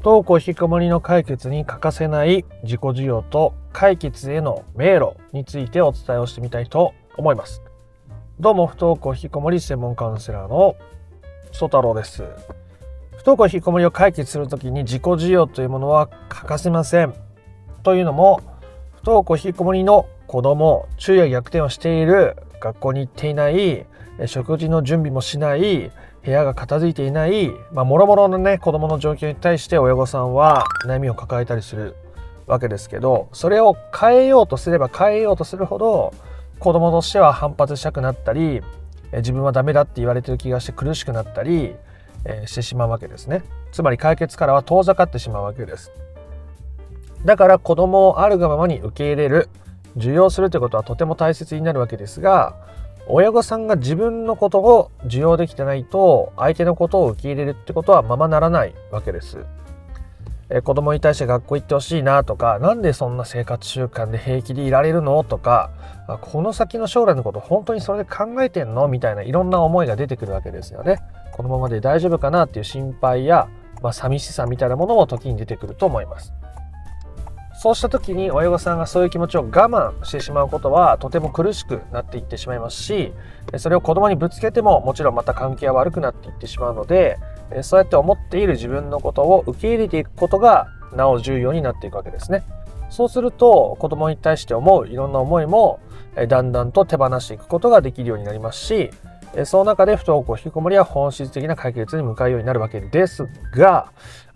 不登校引きこもりの解決に欠かせない自己需要と解決への迷路についてお伝えをしてみたいと思います。どうも不登校引きこもり専門カウンセラーの曽太郎です。不登校引きこもりを解決するときに自己需要というものは欠かせません。というのも不登校引きこもりの子供昼夜逆転をしている学校に行っていない食事の準備もしない部屋が片付いていない、まあ、もろもろのね子供の状況に対して親御さんは悩みを抱えたりするわけですけどそれを変えようとすれば変えようとするほど子供としては反発したくなったり自分はダメだって言われてる気がして苦しくなったり、え、してしまうわけですね。つまり解決からは遠ざかってしまうわけです。だから子供をあるがままに受け入れる受容するということはとても大切になるわけですが親御さんが自分のことを受容できてないと相手のことを受け入れるってことはままならないわけです。え子供に対して学校行ってほしいなとか何でそんな生活習慣で平気でいられるのとかこの先の将来のこと本当にそれで考えてんの？みたいないろんな思いが出てくるわけですよね。このままで大丈夫かなっていう心配や、まあ、寂しさみたいなものも時に出てくると思います。そうした時に親御さんがそういう気持ちを我慢してしまうことはとても苦しくなっていってしまいますしそれを子供にぶつけてももちろんまた関係は悪くなっていってしまうのでそうやって思っている自分のことを受け入れていくことがなお重要になっていくわけですね。そうすると子供に対して思ういろんな思いもだんだんと手放していくことができるようになりますしその中で不登校引きこもりは本質的な解決に向かうようになるわけですが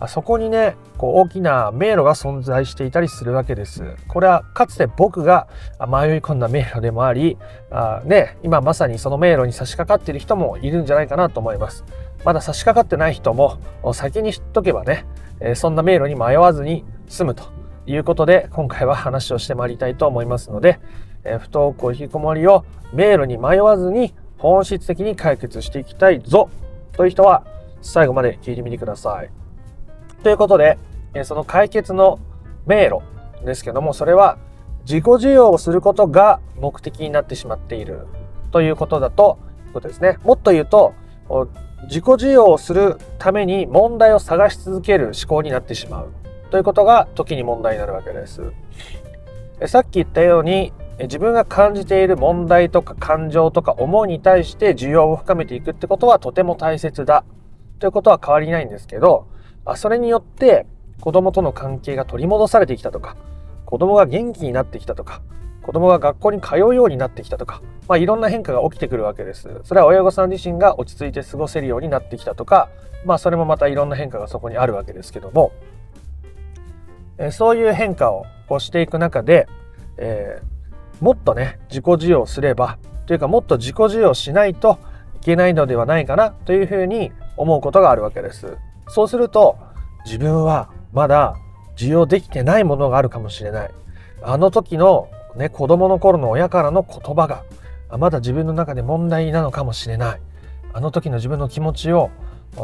そこにねこう大きな迷路が存在していたりするわけです。これはかつて僕が迷い込んだ迷路でもありあ、ね、今まさにその迷路に差し掛かっている人もいるんじゃないかなと思います。まだ差し掛かってない人も先に知っとけばねそんな迷路に迷わずに済むということで今回は話をしてまいりたいと思いますので不登校引きこもりを迷路に迷わずに本質的に解決していきたいぞという人は最後まで聞いてみてください。ということで、その解決の迷路ですけども、それは自己需要をすることが目的になってしまっているということだということですね。もっと言うと、自己需要をするために問題を探し続ける思考になってしまうということが時に問題になるわけです。さっき言ったように自分が感じている問題とか感情とか思いに対して需要を深めていくってことはとても大切だということは変わりないんですけどそれによって子供との関係が取り戻されてきたとか子供が元気になってきたとか子供が学校に通うようになってきたとか、まあ、いろんな変化が起きてくるわけです。それは親御さん自身が落ち着いて過ごせるようになってきたとか、まあ、それもまたいろんな変化がそこにあるわけですけども、えそういう変化をこうしていく中で、えーもっとね自己需要すればというかもっと自己需要しないといけないのではないかなというふうに思うことがあるわけです。そうすると自分はまだ需要できてないものがあるかもしれない。あの時のね子供の頃の親からの言葉がまだ自分の中で問題なのかもしれない。あの時の自分の気持ちを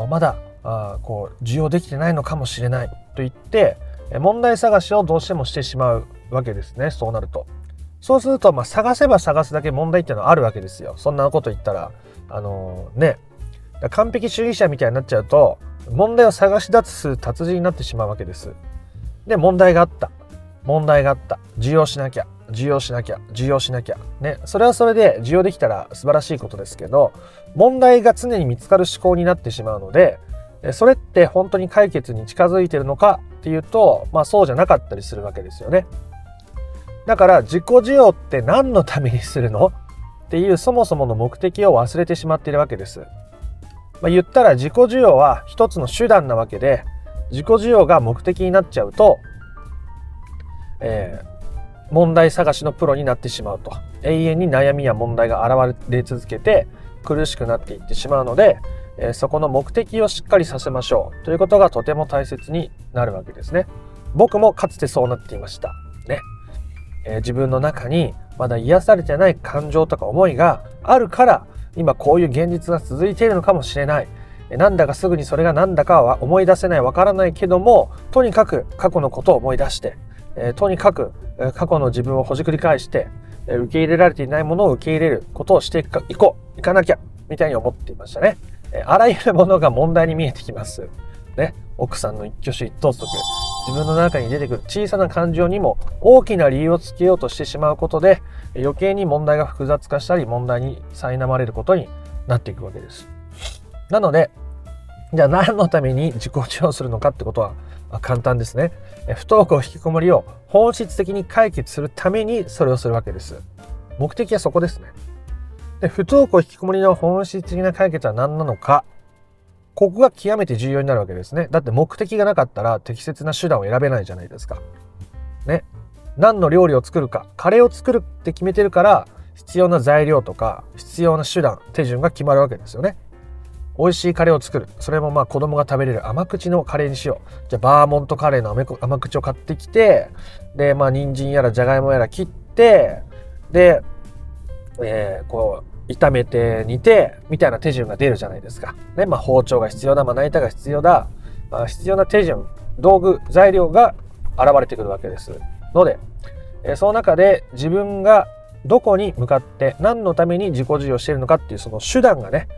まだあこう需要できてないのかもしれないと言って問題探しをどうしてもしてしまうわけですねそうなると。そうすると、まあ、探せば探すだけ問題っていうのはあるわけですよ。そんなこと言ったら、あのー、ね、完璧主義者みたいになっちゃうと、問題を探し出す達人になってしまうわけです。で、問題があった。問題があった。需要しなきゃ。需要しなきゃ。需要しなきゃ。ね。それはそれで需要できたら素晴らしいことですけど、問題が常に見つかる思考になってしまうので、それって本当に解決に近づいてるのかっていうと、まあそうじゃなかったりするわけですよね。だから自己需要って何のためにするの？っていうそもそもの目的を忘れてしまっているわけです。まあ、言ったら自己需要は一つの手段なわけで自己需要が目的になっちゃうと、えー、問題探しのプロになってしまうと永遠に悩みや問題が現れ続けて苦しくなっていってしまうので、えー、そこの目的をしっかりさせましょうということがとても大切になるわけですね。僕もかつてそうなっていました。ね。えー、自分の中にまだ癒されてない感情とか思いがあるから今こういう現実が続いているのかもしれない。なんだかすぐにそれが何だかは思い出せないわからないけどもとにかく過去のことを思い出して、えー、とにかく過去の自分をほじくり返して、えー、受け入れられていないものを受け入れることをしていくいこういかなきゃみたいに思っていましたね。えー、あらゆるものが問題に見えてきます。ね、奥さんの一挙手一投足、自分の中に出てくる小さな感情にも大きな理由をつけようとしてしまうことで余計に問題が複雑化したり問題に苛まれることになっていくわけです。なので、じゃあ何のために自己治療するのかってことは簡単ですね。不登校引きこもりを本質的に解決するためにそれをするわけです。目的はそこですね。で不登校引きこもりの本質的な解決は何なのかここが極めて重要になるわけですね。だって目的がなかったら適切な手段を選べないじゃないですか。ね。何の料理を作るか、カレーを作るって決めてるから、必要な材料とか、必要な手段、手順が決まるわけですよね。美味しいカレーを作る。それもまあ子供が食べれる甘口のカレーにしよう。じゃあバーモントカレーの甘口を買ってきて、で、まあ人参やらじゃがいもやら切って、で、えー、こう、炒めて煮て、みたいな手順が出るじゃないですか。ね、まあ包丁が必要だ、まな板が必要だ、まあ、必要な手順、道具、材料が現れてくるわけです。ので、えー、その中で自分がどこに向かって何のために自己授与しているのかっていうその手段がね、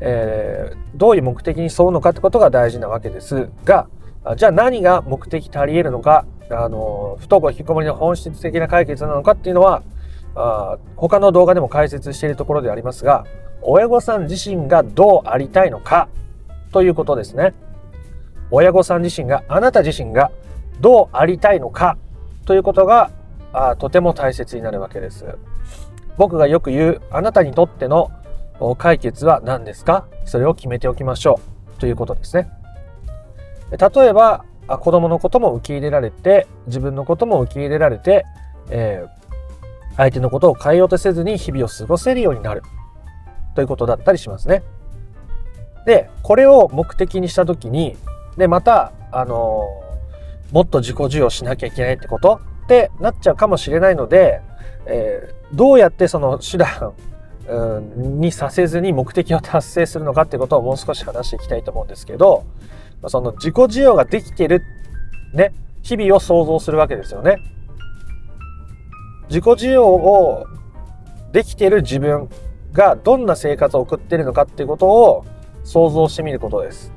えー、どういう目的に沿うのかってことが大事なわけですが、じゃあ何が目的とあり得るのか、あの、不登校引きこもりの本質的な解決なのかっていうのは、あ他の動画でも解説しているところでありますが、親御さん自身がどうありたいのかということですね。親御さん自身が、あなた自身がどうありたいのかということがあとても大切になるわけです。僕がよく言う、あなたにとっての解決は何ですか？それを決めておきましょうということですね。例えば子供のことも受け入れられて自分のことも受け入れられて、えー、相手のことを変えようとせずに日々を過ごせるようになるということだったりしますね。でこれを目的にした時にでまたあの、もっと自己授与しなきゃいけないってこと？ってなっちゃうかもしれないので、えー、どうやってその手段にさせずに目的を達成するのかってことをもう少し話していきたいと思うんですけど、その自己需要ができてる、ね、日々を想像するわけですよね。自己需要をできている自分がどんな生活を送っているのかっていうことを想像してみることです。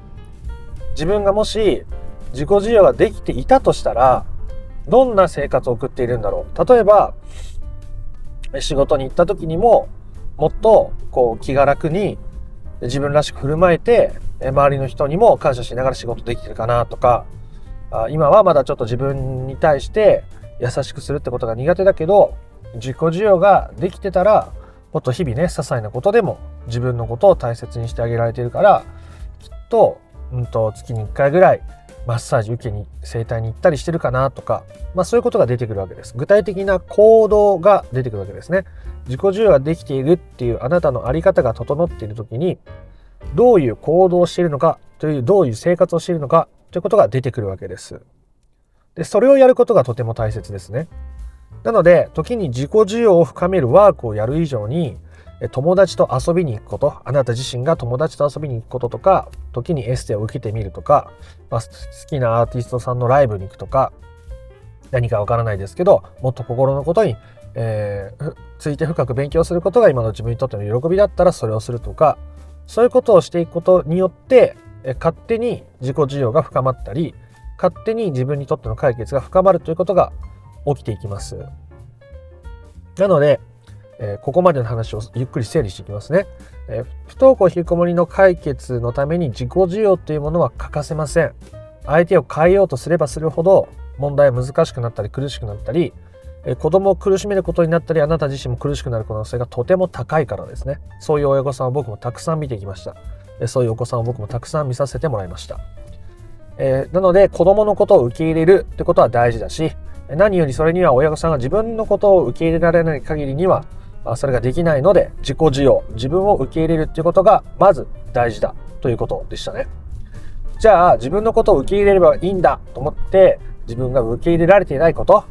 自分がもし自己需要ができていたとしたら、どんな生活を送っているんだろう。例えば、仕事に行った時にも、もっとこう気が楽に自分らしく振る舞えて周りの人にも感謝しながら仕事できてるかなとか今はまだちょっと自分に対して優しくするってことが苦手だけど自己需要ができてたらもっと日々ね些細なことでも自分のことを大切にしてあげられてるからきっと,、うんと月に1回ぐらいマッサージ受けに整体に行ったりしてるかなとか、まあそういうことが出てくるわけです。具体的な行動が出てくるわけですね。自己需要ができているっていうあなたのあり方が整っている時に、どういう行動をしているのかという、どういう生活をしているのかということが出てくるわけです。で、それをやることがとても大切ですね。なので、時に自己需要を深めるワークをやる以上に、友達と遊びに行くこと、あなた自身が友達と遊びに行くこととか、時にエステを受けてみるとか、まあ、好きなアーティストさんのライブに行くとか、何かわからないですけど、もっと心のことに、えー、ついて深く勉強することが今の自分にとっての喜びだったらそれをするとか、そういうことをしていくことによって、勝手に自己需要が深まったり、勝手に自分にとっての解決が深まるということが起きていきます。なので、えー、ここまでの話をゆっくり整理していきますね、えー、不登校引きこもりの解決のために自己需要というものは欠かせません。相手を変えようとすればするほど問題は難しくなったり苦しくなったり、えー、子供を苦しめることになったりあなた自身も苦しくなる可能性がとても高いからですね。そういう親御さんを僕もたくさん見てきました、えそういうお子さんを僕もたくさん見させてもらいました、えなので子供のことを受け入れるってことは大事だし何よりそれには親御さんが自分のことを受け入れられない限りにはそれができないので自己需要自分を受け入れるっていうことがまず大事だということでしたね。じゃあ自分のことを受け入れればいいんだと思って自分が受け入れられていないこと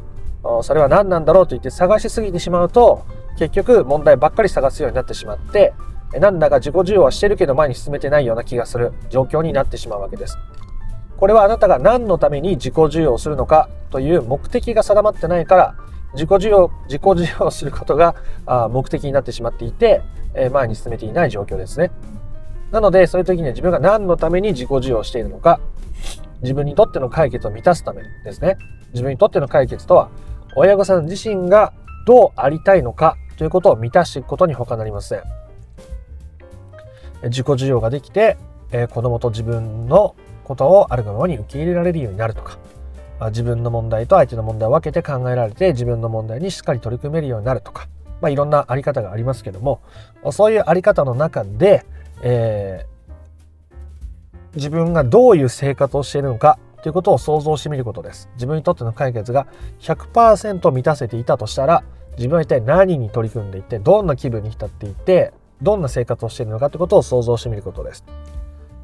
それは何なんだろうと言って探しすぎてしまうと結局問題ばっかり探すようになってしまってなんだか自己需要はしてるけど前に進めてないような気がする状況になってしまうわけです。これはあなたが何のために自己需要をするのかという目的が定まってないから自己需要、自己需要することが目的になってしまっていて、前に進めていない状況ですね。なので、そういう時には自分が何のために自己需要しているのか、自分にとっての解決を満たすためですね。自分にとっての解決とは、親御さん自身がどうありたいのかということを満たしていくことに他なりません。自己需要ができて、子供と自分のことをあるがままに受け入れられるようになるとか、まあ、自分の問題と相手の問題を分けて考えられて自分の問題にしっかり取り組めるようになるとか、まあ、いろんなあり方がありますけどもそういうあり方の中で、えー、自分がどういう生活をしているのかということを想像してみることです。自分にとっての解決が100%満たせていたとしたら自分は一体何に取り組んでいてどんな気分に浸っていてどんな生活をしているのかということを想像してみることです。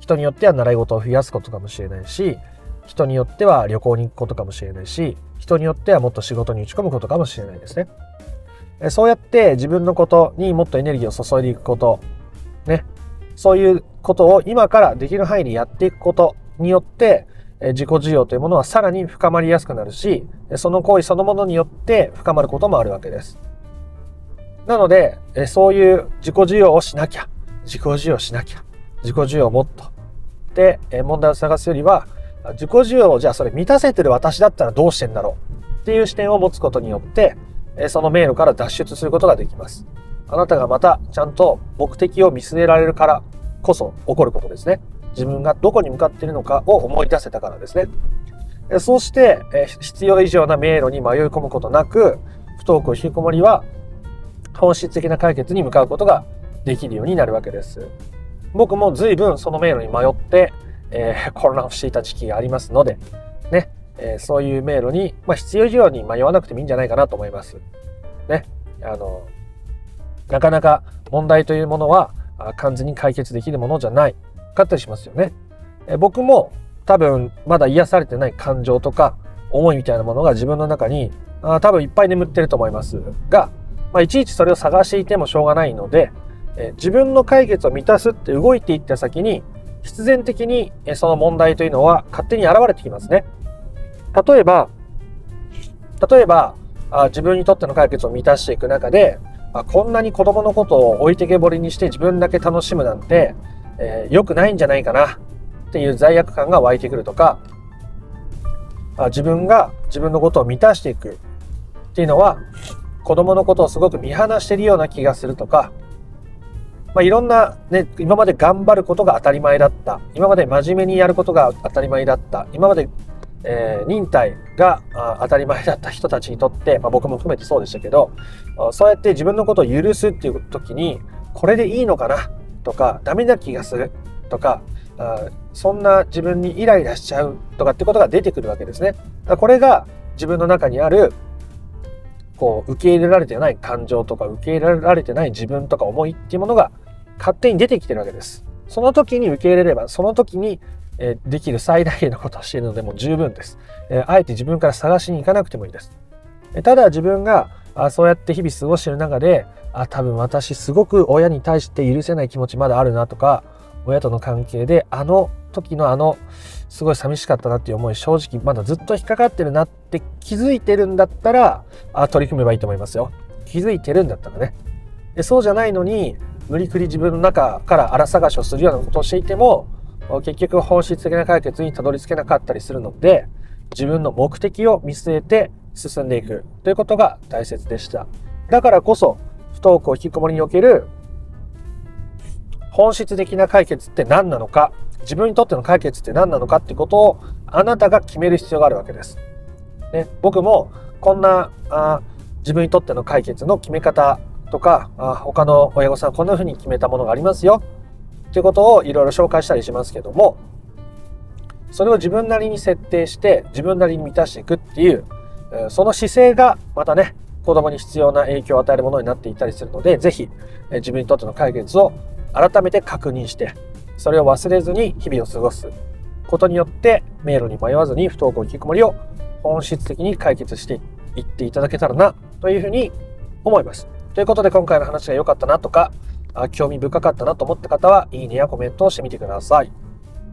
人によっては習い事を増やすことかもしれないし人によっては旅行に行くことかもしれないし人によってはもっと仕事に打ち込むことかもしれないですね。そうやって自分のことにもっとエネルギーを注いでいくことねそういうことを今からできる範囲にやっていくことによって自己需要というものはさらに深まりやすくなるしその行為そのものによって深まることもあるわけです。なのでそういう自己需要をしなきゃ自己需要しなきゃ自己需要をもっとで問題を探すよりは自己需要をじゃあそれ満たせてる私だったらどうしてんだろうっていう視点を持つことによってその迷路から脱出することができます。あなたがまたちゃんと目的を見据えられるからこそ起こることですね。自分がどこに向かっているのかを思い出せたからですね。そうして必要以上な迷路に迷い込むことなく不登校引きこもりは本質的な解決に向かうことができるようになるわけです。僕も随分その迷路に迷って、えー、混乱をしていた時期がありますので、ね、えー、そういう迷路に、まあ、必要以上に迷わなくてもいいんじゃないかなと思います。ね、あの、なかなか問題というものは完全に解決できるものじゃないかったりしますよね。えー、僕も多分まだ癒されてない感情とか思いみたいなものが自分の中にあ多分いっぱい眠ってると思いますが、まあ、いちいちそれを探していてもしょうがないので、え自分の解決を満たすって動いていった先に必然的にその問題というのは勝手に現れてきますね。例えば、例えば、あ自分にとっての解決を満たしていく中で、あこんなに子供のことを置いてけぼりにして自分だけ楽しむなんて、えー、良くないんじゃないかなっていう罪悪感が湧いてくるとか、あ自分が自分のことを満たしていくっていうのは、子供のことをすごく見放してるような気がするとか、まあ、いろんな、ね、今まで頑張ることが当たり前だった。今まで真面目にやることが当たり前だった。今まで、えー、忍耐が当たり前だった人たちにとって、まあ、僕も含めてそうでしたけど、そうやって自分のことを許すっていう時に、これでいいのかな？とか、ダメな気がする？とか、あそんな自分にイライラしちゃう？とかってことが出てくるわけですね。これが自分の中にあるこう受け入れられてない感情とか受け入れられてない自分とか思いっていうものが勝手に出てきてるわけです。その時に受け入れれば、その時にえできる最大限のことをしているのでも十分です。えあえて自分から探しに行かなくてもいいです。えただ自分があそうやって日々過ごしてる中で、あ多分私すごく親に対して許せない気持ちまだあるなとか、親との関係であの時のあのすごい寂しかったなっていう思い正直まだずっと引っかかってるなって気づいてるんだったらあ取り組めばいいと思いますよ。気づいてるんだったらね。でそうじゃないのに無理くり自分の中から荒探しをするようなことをしていても結局本質的な解決にたどり着けなかったりするので自分の目的を見据えて進んでいくということが大切でした。だからこそ不登校引きこもりにおける本質的な解決って何なのか自分にとっての解決って何なのかってことをあなたが決める必要があるわけです。ね、僕もこんなあ自分にとっての解決の決め方とかあ他の親御さんこんな風に決めたものがありますよっていうことをいろいろ紹介したりしますけどもそれを自分なりに設定して自分なりに満たしていくっていうその姿勢がまたね子供に必要な影響を与えるものになっていたりするので是非自分にとっての解決を改めて確認してそれを忘れずに日々を過ごすことによって迷路に迷わずに不登校引きこもりを本質的に解決していっていただけたらなというふうに思います。ということで今回の話が良かったなとか興味深かったなと思った方はいいねやコメントをしてみてください。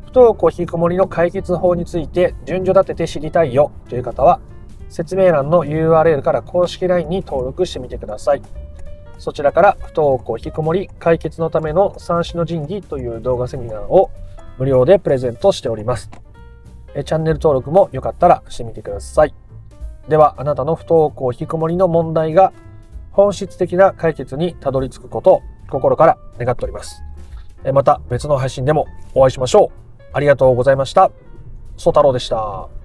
不登校引きこもりの解決法について順序立てて知りたいよという方は説明欄の URL から公式 LINE に登録してみてください。そちらから不登校引きこもり解決のための三種の神器という動画セミナーを無料でプレゼントしております。えチャンネル登録もよかったらしてみてください。では、あなたの不登校引きこもりの問題が本質的な解決にたどり着くことを心から願っております。また別の配信でもお会いしましょう。ありがとうございました。ソ太郎でした。